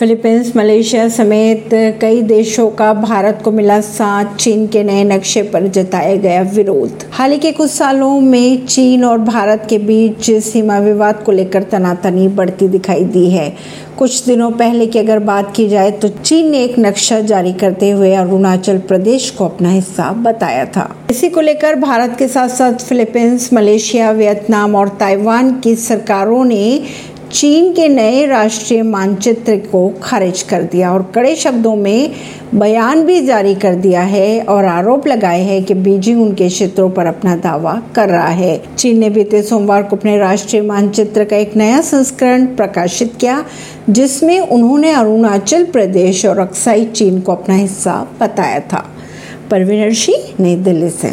Philippines, Malaysia समेत कई देशों का भारत को मिला साथ, चीन के नए नक्शे पर जताया गया विरोध। हाल के कुछ सालों में चीन और भारत के बीच सीमा विवाद को लेकर तनातनी बढ़ती दिखाई दी है। कुछ दिनों पहले की अगर बात की जाए तो चीन ने एक नक्शा जारी करते हुए अरुणाचल प्रदेश को अपना हिस्सा बताया था। इसी को लेकर भारत के साथ साथ फिलीपींस, मलेशिया, वियतनाम और ताइवान की सरकारों ने चीन के नए राष्ट्रीय मानचित्र को खारिज कर दिया और कड़े शब्दों में बयान भी जारी कर दिया है और आरोप लगाए हैं कि बीजिंग उनके क्षेत्रों पर अपना दावा कर रहा है। चीन ने बीते सोमवार को अपने राष्ट्रीय मानचित्र का एक नया संस्करण प्रकाशित किया, जिसमें उन्होंने अरुणाचल प्रदेश और अक्साई चीन को अपना हिस्सा बताया था। परवीन नई दिल्ली से।